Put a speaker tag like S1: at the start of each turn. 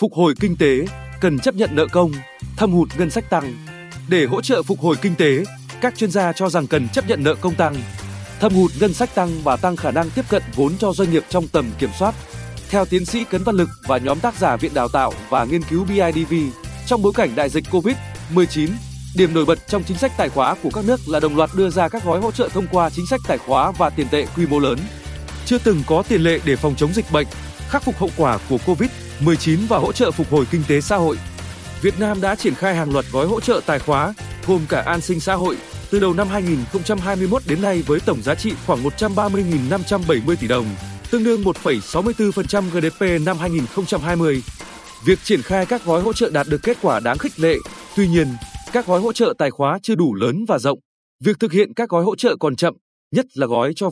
S1: Phục hồi kinh tế, cần chấp nhận nợ công, thâm hụt ngân sách tăng. Để hỗ trợ phục hồi kinh tế, các chuyên gia cho rằng cần chấp nhận nợ công tăng, thâm hụt ngân sách tăng và tăng khả năng tiếp cận vốn cho doanh nghiệp trong tầm kiểm soát. Theo tiến sĩ Cấn Văn Lực và nhóm tác giả Viện Đào tạo và Nghiên cứu BIDV, trong bối cảnh đại dịch COVID-19, điểm nổi bật trong chính sách tài khóa của các nước là đồng loạt đưa ra các gói hỗ trợ thông qua chính sách tài khóa và tiền tệ quy mô lớn. Chưa từng có tiền lệ để phòng chống dịch bệnh, khắc phục hậu quả của Covid. 19 và hỗ trợ phục hồi kinh tế xã hội. Việt Nam đã triển khai hàng loạt gói hỗ trợ tài khóa, gồm cả an sinh xã hội, từ đầu năm 2021 đến nay với tổng giá trị khoảng 130.570 tỷ đồng, tương đương 1,64% GDP năm 2020. Việc triển khai các gói hỗ trợ đạt được kết quả đáng khích lệ, tuy nhiên, các gói hỗ trợ tài khóa chưa đủ lớn và rộng. Việc thực hiện các gói hỗ trợ còn chậm, nhất là gói cho